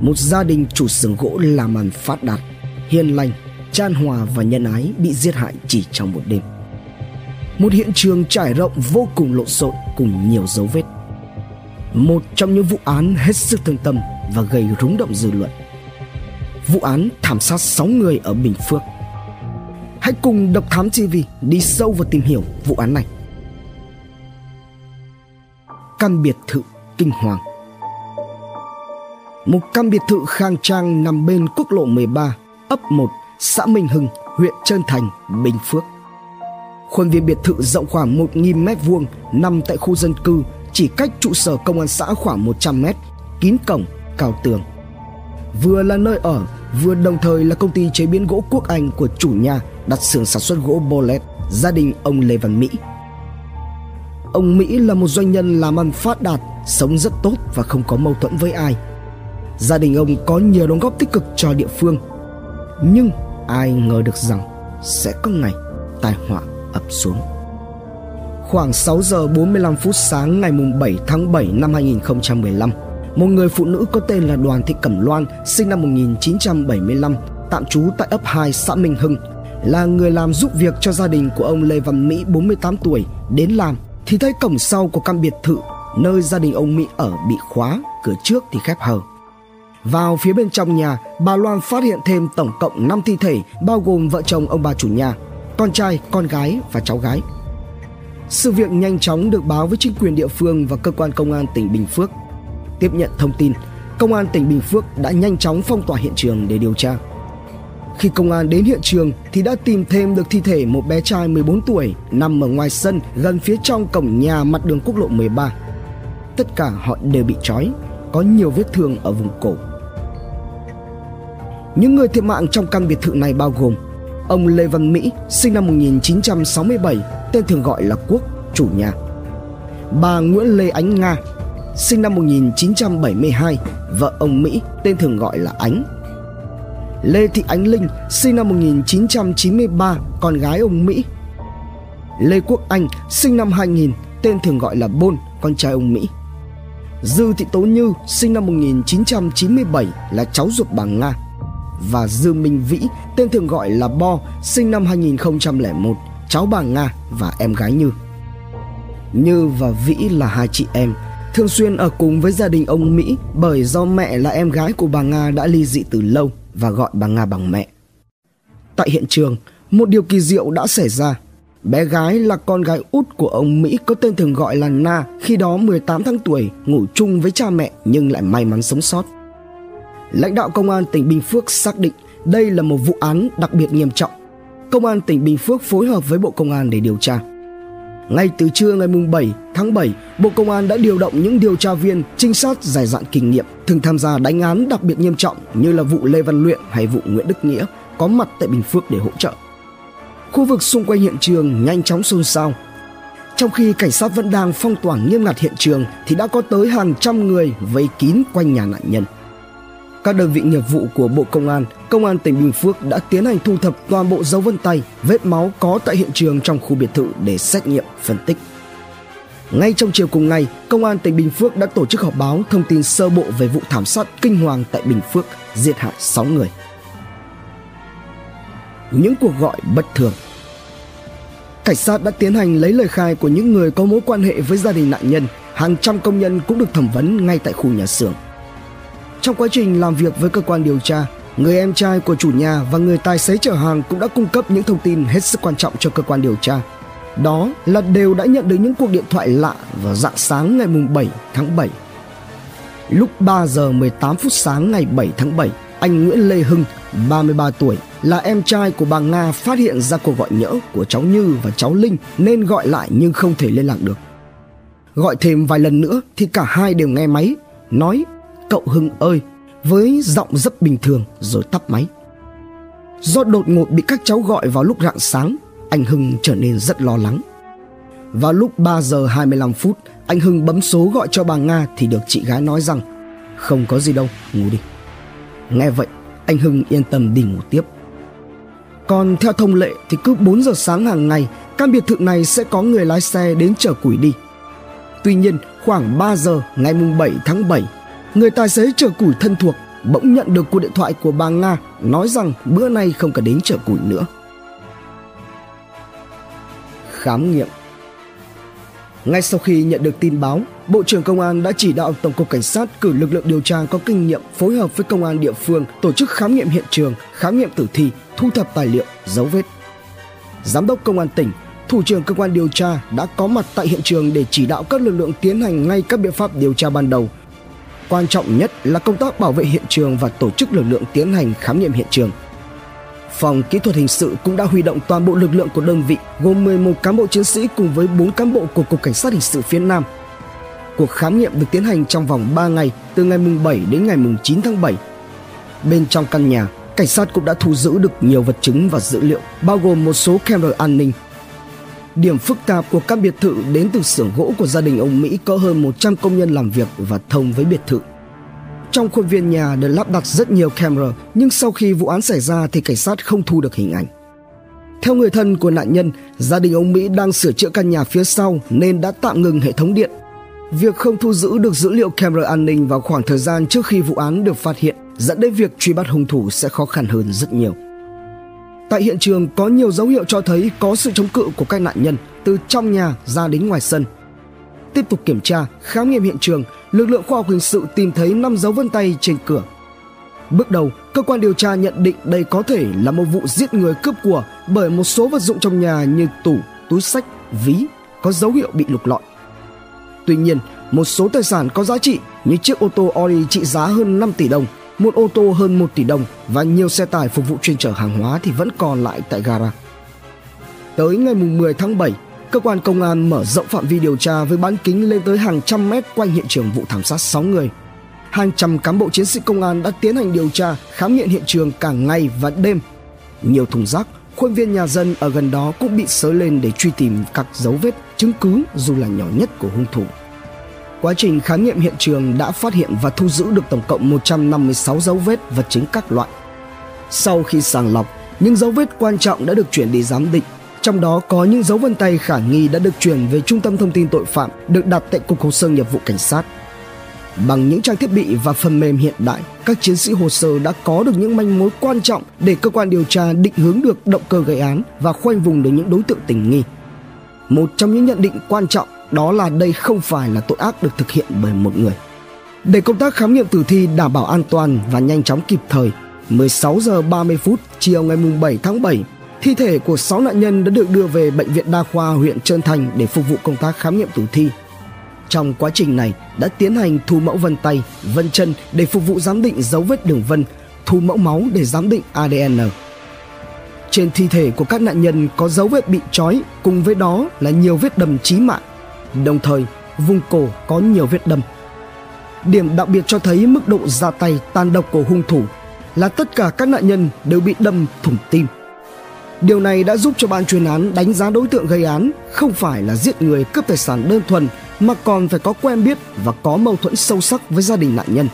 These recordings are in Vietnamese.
một gia đình chủ xưởng gỗ làm ăn phát đạt, hiền lành, chan hòa và nhân ái bị giết hại chỉ trong một đêm. Một hiện trường trải rộng vô cùng lộn xộn cùng nhiều dấu vết. Một trong những vụ án hết sức thương tâm và gây rúng động dư luận. Vụ án thảm sát 6 người ở Bình Phước. Hãy cùng Độc Thám TV đi sâu vào tìm hiểu vụ án này. Căn biệt thự kinh hoàng một căn biệt thự khang trang nằm bên quốc lộ 13, ấp 1, xã Minh Hưng, huyện Trơn Thành, Bình Phước. Khuôn viên biệt thự rộng khoảng 1.000 mét vuông nằm tại khu dân cư chỉ cách trụ sở công an xã khoảng 100 mét, kín cổng, cao tường. Vừa là nơi ở, vừa đồng thời là công ty chế biến gỗ quốc Anh của chủ nhà đặt xưởng sản xuất gỗ Bolet, gia đình ông Lê Văn Mỹ. Ông Mỹ là một doanh nhân làm ăn phát đạt, sống rất tốt và không có mâu thuẫn với ai. Gia đình ông có nhiều đóng góp tích cực cho địa phương. Nhưng ai ngờ được rằng sẽ có ngày tai họa ập xuống. Khoảng 6 giờ 45 phút sáng ngày 7 tháng 7 năm 2015, một người phụ nữ có tên là Đoàn Thị Cẩm Loan, sinh năm 1975, tạm trú tại ấp 2 xã Minh Hưng, là người làm giúp việc cho gia đình của ông Lê Văn Mỹ 48 tuổi đến làm thì thấy cổng sau của căn biệt thự nơi gia đình ông Mỹ ở bị khóa, cửa trước thì khép hờ. Vào phía bên trong nhà, bà Loan phát hiện thêm tổng cộng 5 thi thể bao gồm vợ chồng ông bà chủ nhà, con trai, con gái và cháu gái. Sự việc nhanh chóng được báo với chính quyền địa phương và cơ quan công an tỉnh Bình Phước. Tiếp nhận thông tin, công an tỉnh Bình Phước đã nhanh chóng phong tỏa hiện trường để điều tra. Khi công an đến hiện trường thì đã tìm thêm được thi thể một bé trai 14 tuổi nằm ở ngoài sân gần phía trong cổng nhà mặt đường quốc lộ 13. Tất cả họ đều bị trói, có nhiều vết thương ở vùng cổ. Những người thiệt mạng trong căn biệt thự này bao gồm ông Lê Văn Mỹ, sinh năm 1967, tên thường gọi là Quốc, chủ nhà. Bà Nguyễn Lê Ánh Nga, sinh năm 1972, vợ ông Mỹ, tên thường gọi là Ánh. Lê Thị Ánh Linh, sinh năm 1993, con gái ông Mỹ. Lê Quốc Anh, sinh năm 2000, tên thường gọi là Bôn, con trai ông Mỹ. Dư Thị Tố Như, sinh năm 1997, là cháu ruột bà Nga và dương Minh Vĩ, tên thường gọi là Bo, sinh năm 2001, cháu bà Nga và em gái Như. Như và Vĩ là hai chị em, thường xuyên ở cùng với gia đình ông Mỹ bởi do mẹ là em gái của bà Nga đã ly dị từ lâu và gọi bà Nga bằng mẹ. Tại hiện trường, một điều kỳ diệu đã xảy ra. Bé gái là con gái út của ông Mỹ có tên thường gọi là Na, khi đó 18 tháng tuổi, ngủ chung với cha mẹ nhưng lại may mắn sống sót. Lãnh đạo công an tỉnh Bình Phước xác định đây là một vụ án đặc biệt nghiêm trọng. Công an tỉnh Bình Phước phối hợp với Bộ Công an để điều tra. Ngay từ trưa ngày 7 tháng 7, Bộ Công an đã điều động những điều tra viên, trinh sát dài dạn kinh nghiệm thường tham gia đánh án đặc biệt nghiêm trọng như là vụ Lê Văn Luyện hay vụ Nguyễn Đức Nghĩa có mặt tại Bình Phước để hỗ trợ. Khu vực xung quanh hiện trường nhanh chóng xôn xao. Trong khi cảnh sát vẫn đang phong tỏa nghiêm ngặt hiện trường thì đã có tới hàng trăm người vây kín quanh nhà nạn nhân các đơn vị nghiệp vụ của Bộ Công an, Công an tỉnh Bình Phước đã tiến hành thu thập toàn bộ dấu vân tay, vết máu có tại hiện trường trong khu biệt thự để xét nghiệm, phân tích. Ngay trong chiều cùng ngày, Công an tỉnh Bình Phước đã tổ chức họp báo thông tin sơ bộ về vụ thảm sát kinh hoàng tại Bình Phước, giết hại 6 người. Những cuộc gọi bất thường Cảnh sát đã tiến hành lấy lời khai của những người có mối quan hệ với gia đình nạn nhân. Hàng trăm công nhân cũng được thẩm vấn ngay tại khu nhà xưởng. Trong quá trình làm việc với cơ quan điều tra, người em trai của chủ nhà và người tài xế chở hàng cũng đã cung cấp những thông tin hết sức quan trọng cho cơ quan điều tra. Đó là đều đã nhận được những cuộc điện thoại lạ vào dạng sáng ngày 7 tháng 7. Lúc 3 giờ 18 phút sáng ngày 7 tháng 7, anh Nguyễn Lê Hưng, 33 tuổi, là em trai của bà Nga phát hiện ra cuộc gọi nhỡ của cháu Như và cháu Linh nên gọi lại nhưng không thể liên lạc được. Gọi thêm vài lần nữa thì cả hai đều nghe máy, nói cậu Hưng ơi với giọng rất bình thường rồi tắt máy. Do đột ngột bị các cháu gọi vào lúc rạng sáng, anh Hưng trở nên rất lo lắng. Vào lúc 3 giờ 25 phút, anh Hưng bấm số gọi cho bà Nga thì được chị gái nói rằng không có gì đâu, ngủ đi. Nghe vậy, anh Hưng yên tâm đi ngủ tiếp. Còn theo thông lệ thì cứ 4 giờ sáng hàng ngày, căn biệt thự này sẽ có người lái xe đến chở củi đi. Tuy nhiên, khoảng 3 giờ ngày mùng 7 tháng 7 người tài xế chở củi thân thuộc bỗng nhận được cuộc điện thoại của bà Nga nói rằng bữa nay không cần đến chở củi nữa. Khám nghiệm Ngay sau khi nhận được tin báo, Bộ trưởng Công an đã chỉ đạo Tổng cục Cảnh sát cử lực lượng điều tra có kinh nghiệm phối hợp với công an địa phương tổ chức khám nghiệm hiện trường, khám nghiệm tử thi, thu thập tài liệu, dấu vết. Giám đốc Công an tỉnh, thủ trưởng cơ quan điều tra đã có mặt tại hiện trường để chỉ đạo các lực lượng tiến hành ngay các biện pháp điều tra ban đầu. Quan trọng nhất là công tác bảo vệ hiện trường và tổ chức lực lượng tiến hành khám nghiệm hiện trường. Phòng kỹ thuật hình sự cũng đã huy động toàn bộ lực lượng của đơn vị gồm 11 cán bộ chiến sĩ cùng với 4 cán bộ của Cục Cảnh sát Hình sự phía Nam Cuộc khám nghiệm được tiến hành trong vòng 3 ngày từ ngày mùng 7 đến ngày mùng 9 tháng 7. Bên trong căn nhà, cảnh sát cũng đã thu giữ được nhiều vật chứng và dữ liệu, bao gồm một số camera an ninh. Điểm phức tạp của căn biệt thự đến từ xưởng gỗ của gia đình ông Mỹ có hơn 100 công nhân làm việc và thông với biệt thự. Trong khuôn viên nhà được lắp đặt rất nhiều camera, nhưng sau khi vụ án xảy ra thì cảnh sát không thu được hình ảnh. Theo người thân của nạn nhân, gia đình ông Mỹ đang sửa chữa căn nhà phía sau nên đã tạm ngừng hệ thống điện Việc không thu giữ được dữ liệu camera an ninh vào khoảng thời gian trước khi vụ án được phát hiện dẫn đến việc truy bắt hung thủ sẽ khó khăn hơn rất nhiều. Tại hiện trường có nhiều dấu hiệu cho thấy có sự chống cự của các nạn nhân từ trong nhà ra đến ngoài sân. Tiếp tục kiểm tra, khám nghiệm hiện trường, lực lượng khoa học hình sự tìm thấy 5 dấu vân tay trên cửa. Bước đầu, cơ quan điều tra nhận định đây có thể là một vụ giết người cướp của bởi một số vật dụng trong nhà như tủ, túi sách, ví có dấu hiệu bị lục lọi. Tuy nhiên, một số tài sản có giá trị như chiếc ô tô Audi trị giá hơn 5 tỷ đồng, một ô tô hơn 1 tỷ đồng và nhiều xe tải phục vụ chuyên chở hàng hóa thì vẫn còn lại tại gara. Tới ngày 10 tháng 7, cơ quan công an mở rộng phạm vi điều tra với bán kính lên tới hàng trăm mét quanh hiện trường vụ thảm sát 6 người. Hàng trăm cán bộ chiến sĩ công an đã tiến hành điều tra, khám nghiệm hiện trường cả ngày và đêm. Nhiều thùng rác, khuôn viên nhà dân ở gần đó cũng bị sới lên để truy tìm các dấu vết, chứng cứ dù là nhỏ nhất của hung thủ. Quá trình khám nghiệm hiện trường đã phát hiện và thu giữ được tổng cộng 156 dấu vết vật chứng các loại. Sau khi sàng lọc, những dấu vết quan trọng đã được chuyển đi giám định, trong đó có những dấu vân tay khả nghi đã được chuyển về Trung tâm Thông tin Tội phạm được đặt tại Cục Hồ sơ Nghiệp vụ Cảnh sát. Bằng những trang thiết bị và phần mềm hiện đại, các chiến sĩ hồ sơ đã có được những manh mối quan trọng để cơ quan điều tra định hướng được động cơ gây án và khoanh vùng được những đối tượng tình nghi. Một trong những nhận định quan trọng đó là đây không phải là tội ác được thực hiện bởi một người. Để công tác khám nghiệm tử thi đảm bảo an toàn và nhanh chóng kịp thời, 16 giờ 30 phút chiều ngày 7 tháng 7, thi thể của 6 nạn nhân đã được đưa về bệnh viện đa khoa huyện Trơn Thành để phục vụ công tác khám nghiệm tử thi. Trong quá trình này đã tiến hành thu mẫu vân tay, vân chân để phục vụ giám định dấu vết đường vân, thu mẫu máu để giám định ADN. Trên thi thể của các nạn nhân có dấu vết bị trói, cùng với đó là nhiều vết đâm chí mạng đồng thời vùng cổ có nhiều vết đâm. Điểm đặc biệt cho thấy mức độ ra tay tàn độc của hung thủ là tất cả các nạn nhân đều bị đâm thủng tim. Điều này đã giúp cho ban chuyên án đánh giá đối tượng gây án không phải là giết người cướp tài sản đơn thuần mà còn phải có quen biết và có mâu thuẫn sâu sắc với gia đình nạn nhân.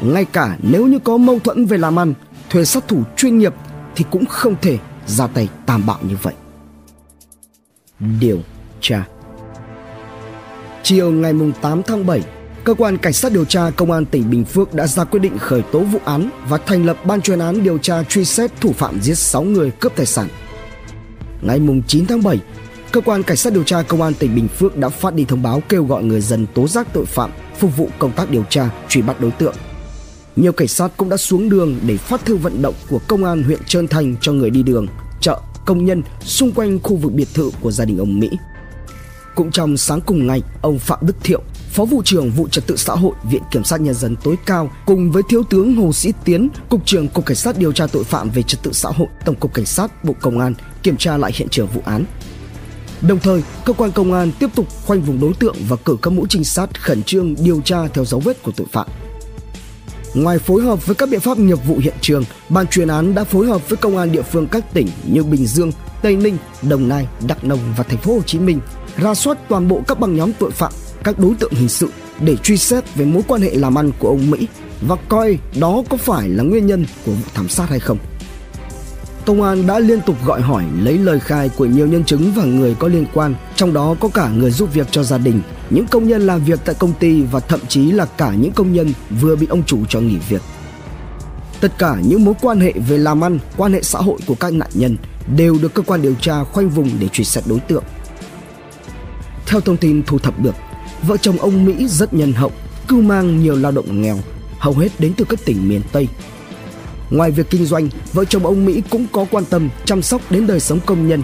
Ngay cả nếu như có mâu thuẫn về làm ăn, thuê sát thủ chuyên nghiệp thì cũng không thể ra tay tàn bạo như vậy. Điều tra Chiều ngày 8 tháng 7, cơ quan cảnh sát điều tra công an tỉnh Bình Phước đã ra quyết định khởi tố vụ án và thành lập ban chuyên án điều tra truy xét thủ phạm giết 6 người cướp tài sản. Ngày 9 tháng 7, cơ quan cảnh sát điều tra công an tỉnh Bình Phước đã phát đi thông báo kêu gọi người dân tố giác tội phạm phục vụ công tác điều tra truy bắt đối tượng. Nhiều cảnh sát cũng đã xuống đường để phát thư vận động của công an huyện Trơn Thành cho người đi đường, chợ, công nhân xung quanh khu vực biệt thự của gia đình ông Mỹ. Cũng trong sáng cùng ngày, ông Phạm Đức Thiệu, Phó vụ trưởng vụ trật tự xã hội Viện Kiểm sát Nhân dân tối cao cùng với Thiếu tướng Hồ Sĩ Tiến, Cục trưởng Cục Cảnh sát điều tra tội phạm về trật tự xã hội Tổng cục Cảnh sát Bộ Công an kiểm tra lại hiện trường vụ án. Đồng thời, cơ quan công an tiếp tục khoanh vùng đối tượng và cử các mũi trinh sát khẩn trương điều tra theo dấu vết của tội phạm. Ngoài phối hợp với các biện pháp nghiệp vụ hiện trường, ban chuyên án đã phối hợp với công an địa phương các tỉnh như Bình Dương, Tây Ninh, Đồng Nai, Đắk Nông và thành phố Hồ Chí Minh ra soát toàn bộ các băng nhóm tội phạm, các đối tượng hình sự để truy xét về mối quan hệ làm ăn của ông Mỹ và coi đó có phải là nguyên nhân của vụ thảm sát hay không. Công an đã liên tục gọi hỏi lấy lời khai của nhiều nhân chứng và người có liên quan, trong đó có cả người giúp việc cho gia đình, những công nhân làm việc tại công ty và thậm chí là cả những công nhân vừa bị ông chủ cho nghỉ việc. Tất cả những mối quan hệ về làm ăn, quan hệ xã hội của các nạn nhân đều được cơ quan điều tra khoanh vùng để truy xét đối tượng. Theo thông tin thu thập được, vợ chồng ông Mỹ rất nhân hậu, cưu mang nhiều lao động nghèo, hầu hết đến từ các tỉnh miền Tây. Ngoài việc kinh doanh, vợ chồng ông Mỹ cũng có quan tâm chăm sóc đến đời sống công nhân.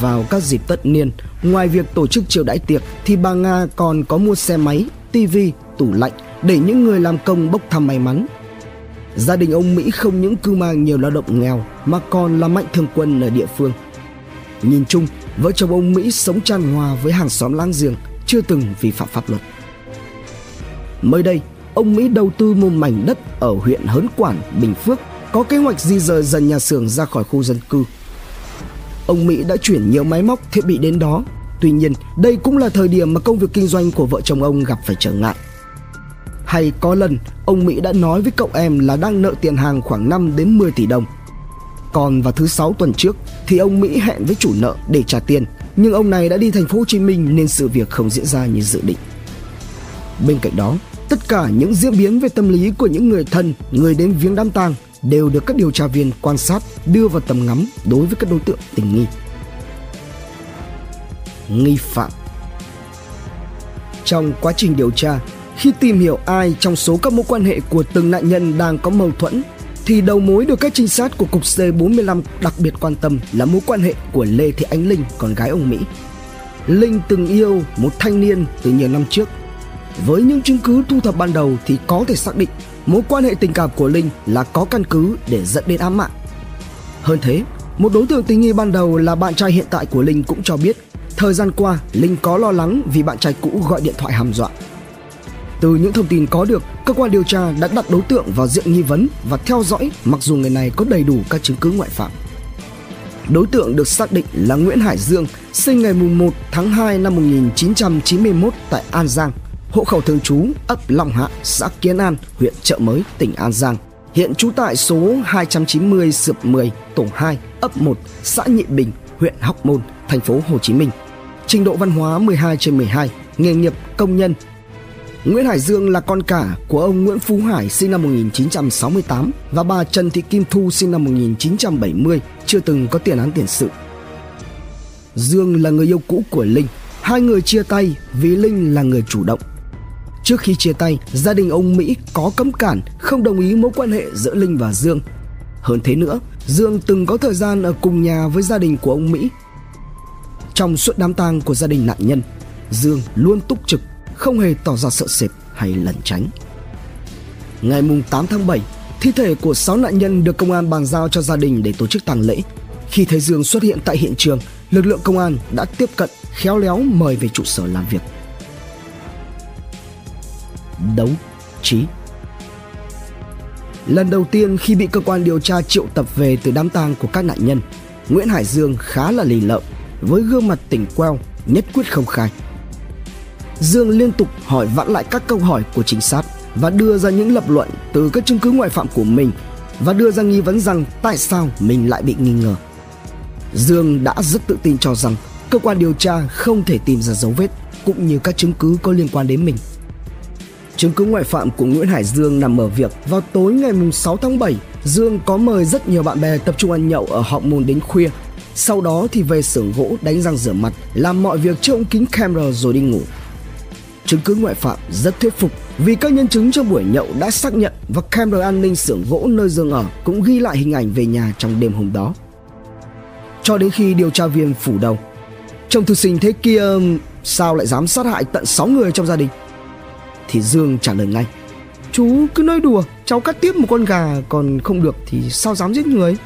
Vào các dịp tất niên, ngoài việc tổ chức chiêu đãi tiệc thì bà Nga còn có mua xe máy, tivi, tủ lạnh để những người làm công bốc thăm may mắn. Gia đình ông Mỹ không những cưu mang nhiều lao động nghèo mà còn là mạnh thường quân ở địa phương. Nhìn chung, vợ chồng ông Mỹ sống tràn hòa với hàng xóm láng giềng, chưa từng vi phạm pháp luật. Mới đây, ông Mỹ đầu tư một mảnh đất ở huyện Hớn Quản, Bình Phước có kế hoạch di rời dần nhà xưởng ra khỏi khu dân cư. Ông Mỹ đã chuyển nhiều máy móc thiết bị đến đó. Tuy nhiên, đây cũng là thời điểm mà công việc kinh doanh của vợ chồng ông gặp phải trở ngại. Hay có lần, ông Mỹ đã nói với cậu em là đang nợ tiền hàng khoảng 5 đến 10 tỷ đồng. Còn vào thứ sáu tuần trước thì ông Mỹ hẹn với chủ nợ để trả tiền, nhưng ông này đã đi thành phố Hồ Chí Minh nên sự việc không diễn ra như dự định. Bên cạnh đó, tất cả những diễn biến về tâm lý của những người thân, người đến viếng đám tang đều được các điều tra viên quan sát đưa vào tầm ngắm đối với các đối tượng tình nghi. Nghi phạm Trong quá trình điều tra, khi tìm hiểu ai trong số các mối quan hệ của từng nạn nhân đang có mâu thuẫn thì đầu mối được các trinh sát của cục C45 đặc biệt quan tâm là mối quan hệ của Lê Thị Ánh Linh, con gái ông Mỹ. Linh từng yêu một thanh niên từ nhiều năm trước. Với những chứng cứ thu thập ban đầu thì có thể xác định mối quan hệ tình cảm của Linh là có căn cứ để dẫn đến ám mạng. Hơn thế, một đối tượng tình nghi ban đầu là bạn trai hiện tại của Linh cũng cho biết thời gian qua Linh có lo lắng vì bạn trai cũ gọi điện thoại hàm dọa từ những thông tin có được, cơ quan điều tra đã đặt đối tượng vào diện nghi vấn và theo dõi mặc dù người này có đầy đủ các chứng cứ ngoại phạm. Đối tượng được xác định là Nguyễn Hải Dương, sinh ngày 1 tháng 2 năm 1991 tại An Giang, hộ khẩu thường trú ấp Long Hạ, xã Kiến An, huyện Chợ Mới, tỉnh An Giang. Hiện trú tại số 290 Sượp 10, tổ 2, ấp 1, xã Nhị Bình, huyện Hóc Môn, thành phố Hồ Chí Minh. Trình độ văn hóa 12 trên 12, nghề nghiệp công nhân, Nguyễn Hải Dương là con cả của ông Nguyễn Phú Hải sinh năm 1968 và bà Trần Thị Kim Thu sinh năm 1970, chưa từng có tiền án tiền sự. Dương là người yêu cũ của Linh, hai người chia tay vì Linh là người chủ động. Trước khi chia tay, gia đình ông Mỹ có cấm cản không đồng ý mối quan hệ giữa Linh và Dương. Hơn thế nữa, Dương từng có thời gian ở cùng nhà với gia đình của ông Mỹ. Trong suốt đám tang của gia đình nạn nhân, Dương luôn túc trực không hề tỏ ra sợ sệt hay lẩn tránh. Ngày 8 tháng 7, thi thể của 6 nạn nhân được công an bàn giao cho gia đình để tổ chức tang lễ. Khi thấy Dương xuất hiện tại hiện trường, lực lượng công an đã tiếp cận khéo léo mời về trụ sở làm việc. Đấu trí Lần đầu tiên khi bị cơ quan điều tra triệu tập về từ đám tang của các nạn nhân, Nguyễn Hải Dương khá là lì lợm, với gương mặt tỉnh queo, nhất quyết không khai. Dương liên tục hỏi vặn lại các câu hỏi của trinh sát và đưa ra những lập luận từ các chứng cứ ngoại phạm của mình và đưa ra nghi vấn rằng tại sao mình lại bị nghi ngờ. Dương đã rất tự tin cho rằng cơ quan điều tra không thể tìm ra dấu vết cũng như các chứng cứ có liên quan đến mình. Chứng cứ ngoại phạm của Nguyễn Hải Dương nằm ở việc vào tối ngày 6 tháng 7, Dương có mời rất nhiều bạn bè tập trung ăn nhậu ở Họng Môn đến khuya. Sau đó thì về xưởng gỗ đánh răng rửa mặt, làm mọi việc trước ống kính camera rồi đi ngủ chứng cứ ngoại phạm rất thuyết phục vì các nhân chứng trong buổi nhậu đã xác nhận và camera an ninh xưởng gỗ nơi Dương ở cũng ghi lại hình ảnh về nhà trong đêm hôm đó. Cho đến khi điều tra viên phủ đầu, chồng thư sinh thế kia sao lại dám sát hại tận 6 người trong gia đình? Thì Dương trả lời ngay, chú cứ nói đùa, cháu cắt tiếp một con gà còn không được thì sao dám giết người?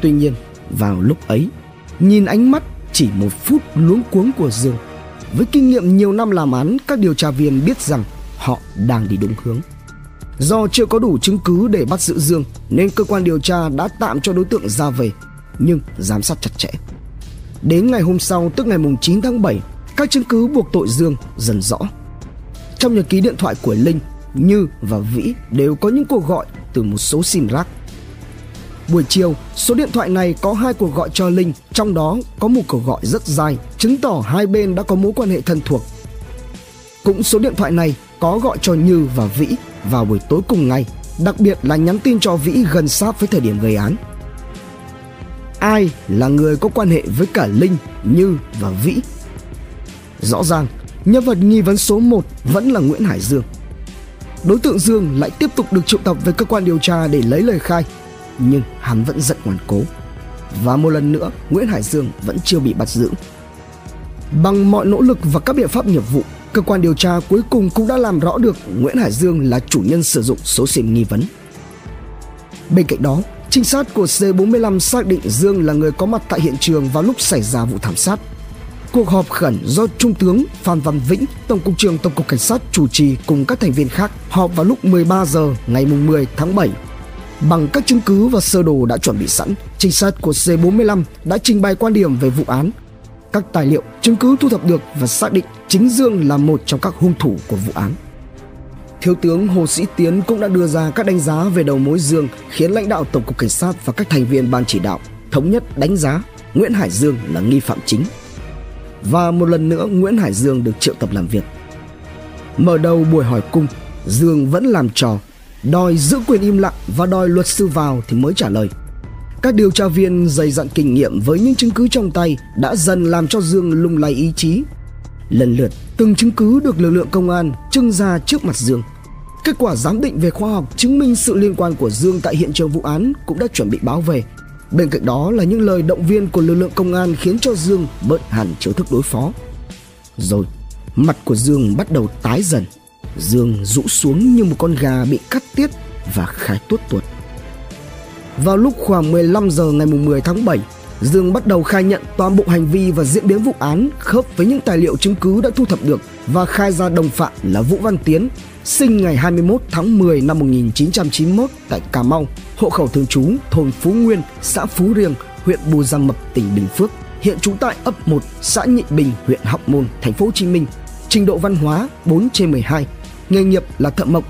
Tuy nhiên, vào lúc ấy, nhìn ánh mắt chỉ một phút luống cuống của Dương với kinh nghiệm nhiều năm làm án, các điều tra viên biết rằng họ đang đi đúng hướng. Do chưa có đủ chứng cứ để bắt giữ Dương nên cơ quan điều tra đã tạm cho đối tượng ra về nhưng giám sát chặt chẽ. Đến ngày hôm sau tức ngày 9 tháng 7, các chứng cứ buộc tội Dương dần rõ. Trong nhật ký điện thoại của Linh, Như và Vĩ đều có những cuộc gọi từ một số sim rác Buổi chiều, số điện thoại này có hai cuộc gọi cho Linh, trong đó có một cuộc gọi rất dài, chứng tỏ hai bên đã có mối quan hệ thân thuộc. Cũng số điện thoại này có gọi cho Như và Vĩ vào buổi tối cùng ngày, đặc biệt là nhắn tin cho Vĩ gần sát với thời điểm gây án. Ai là người có quan hệ với cả Linh, Như và Vĩ? Rõ ràng, nhân vật nghi vấn số 1 vẫn là Nguyễn Hải Dương. Đối tượng Dương lại tiếp tục được triệu tập về cơ quan điều tra để lấy lời khai, nhưng hắn vẫn giận ngoan cố. Và một lần nữa, Nguyễn Hải Dương vẫn chưa bị bắt giữ. Bằng mọi nỗ lực và các biện pháp nghiệp vụ, cơ quan điều tra cuối cùng cũng đã làm rõ được Nguyễn Hải Dương là chủ nhân sử dụng số sim nghi vấn. Bên cạnh đó, trinh sát của C45 xác định Dương là người có mặt tại hiện trường vào lúc xảy ra vụ thảm sát. Cuộc họp khẩn do Trung tướng Phan Văn Vĩnh, Tổng cục trưởng Tổng cục Cảnh sát chủ trì cùng các thành viên khác họp vào lúc 13 giờ ngày 10 tháng 7 Bằng các chứng cứ và sơ đồ đã chuẩn bị sẵn, trinh sát của C45 đã trình bày quan điểm về vụ án. Các tài liệu, chứng cứ thu thập được và xác định chính Dương là một trong các hung thủ của vụ án. Thiếu tướng Hồ Sĩ Tiến cũng đã đưa ra các đánh giá về đầu mối Dương khiến lãnh đạo Tổng cục Cảnh sát và các thành viên ban chỉ đạo thống nhất đánh giá Nguyễn Hải Dương là nghi phạm chính. Và một lần nữa Nguyễn Hải Dương được triệu tập làm việc. Mở đầu buổi hỏi cung, Dương vẫn làm trò đòi giữ quyền im lặng và đòi luật sư vào thì mới trả lời. Các điều tra viên dày dặn kinh nghiệm với những chứng cứ trong tay đã dần làm cho Dương lung lay ý chí. Lần lượt, từng chứng cứ được lực lượng công an trưng ra trước mặt Dương. Kết quả giám định về khoa học chứng minh sự liên quan của Dương tại hiện trường vụ án cũng đã chuẩn bị báo về. Bên cạnh đó là những lời động viên của lực lượng công an khiến cho Dương bớt hẳn chiếu thức đối phó. Rồi, mặt của Dương bắt đầu tái dần Dương rũ xuống như một con gà bị cắt tiết và khai tuốt tuột. Vào lúc khoảng 15 giờ ngày 10 tháng 7, Dương bắt đầu khai nhận toàn bộ hành vi và diễn biến vụ án khớp với những tài liệu chứng cứ đã thu thập được và khai ra đồng phạm là Vũ Văn Tiến, sinh ngày 21 tháng 10 năm 1991 tại Cà Mau, hộ khẩu thường trú thôn Phú Nguyên, xã Phú Riềng, huyện Bù Gia Mập, tỉnh Bình Phước, hiện trú tại ấp 1, xã Nhị Bình, huyện Hóc Môn, thành phố Hồ Chí Minh, trình độ văn hóa 4 trên 12, nghề nghiệp là thợ mộc.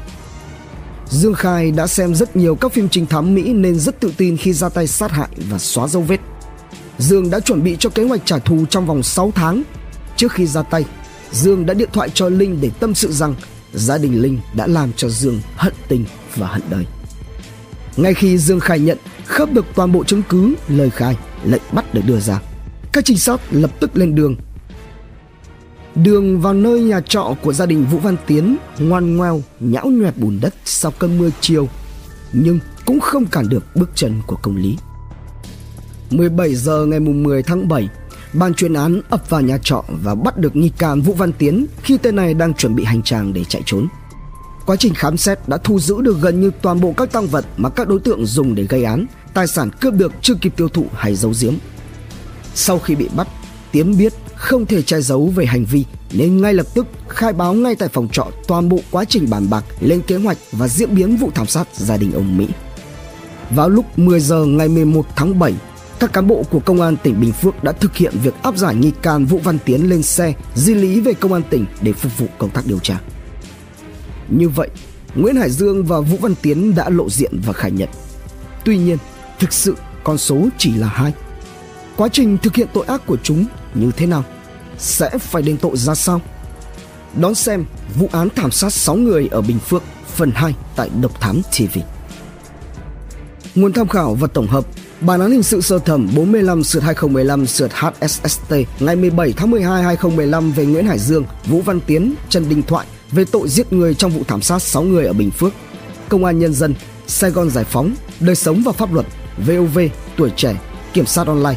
Dương Khai đã xem rất nhiều các phim trinh thám Mỹ nên rất tự tin khi ra tay sát hại và xóa dấu vết. Dương đã chuẩn bị cho kế hoạch trả thù trong vòng 6 tháng. Trước khi ra tay, Dương đã điện thoại cho Linh để tâm sự rằng gia đình Linh đã làm cho Dương hận tình và hận đời. Ngay khi Dương khai nhận khớp được toàn bộ chứng cứ, lời khai, lệnh bắt được đưa ra, các trinh sát lập tức lên đường Đường vào nơi nhà trọ của gia đình Vũ Văn Tiến ngoan ngoeo nhão nhoẹt bùn đất sau cơn mưa chiều nhưng cũng không cản được bước chân của công lý. 17 giờ ngày 10 tháng 7, ban chuyên án ập vào nhà trọ và bắt được nghi can Vũ Văn Tiến khi tên này đang chuẩn bị hành trang để chạy trốn. Quá trình khám xét đã thu giữ được gần như toàn bộ các tăng vật mà các đối tượng dùng để gây án, tài sản cướp được chưa kịp tiêu thụ hay giấu giếm. Sau khi bị bắt, Tiến biết không thể che giấu về hành vi nên ngay lập tức khai báo ngay tại phòng trọ toàn bộ quá trình bàn bạc lên kế hoạch và diễn biến vụ thảm sát gia đình ông Mỹ. Vào lúc 10 giờ ngày 11 tháng 7, các cán bộ của công an tỉnh Bình Phước đã thực hiện việc áp giải nghi can Vũ Văn Tiến lên xe di lý về công an tỉnh để phục vụ công tác điều tra. Như vậy, Nguyễn Hải Dương và Vũ Văn Tiến đã lộ diện và khai nhận. Tuy nhiên, thực sự con số chỉ là hai. Quá trình thực hiện tội ác của chúng như thế nào? Sẽ phải đền tội ra sao? Đón xem vụ án thảm sát 6 người ở Bình Phước phần 2 tại Độc Thám TV. Nguồn tham khảo và tổng hợp Bản án hình sự sơ thẩm 45 sượt 2015 sượt HSST ngày 17 tháng 12 2015 về Nguyễn Hải Dương, Vũ Văn Tiến, Trần Đình Thoại về tội giết người trong vụ thảm sát 6 người ở Bình Phước. Công an Nhân dân, Sài Gòn Giải Phóng, Đời Sống và Pháp Luật, VOV, Tuổi Trẻ, Kiểm sát Online,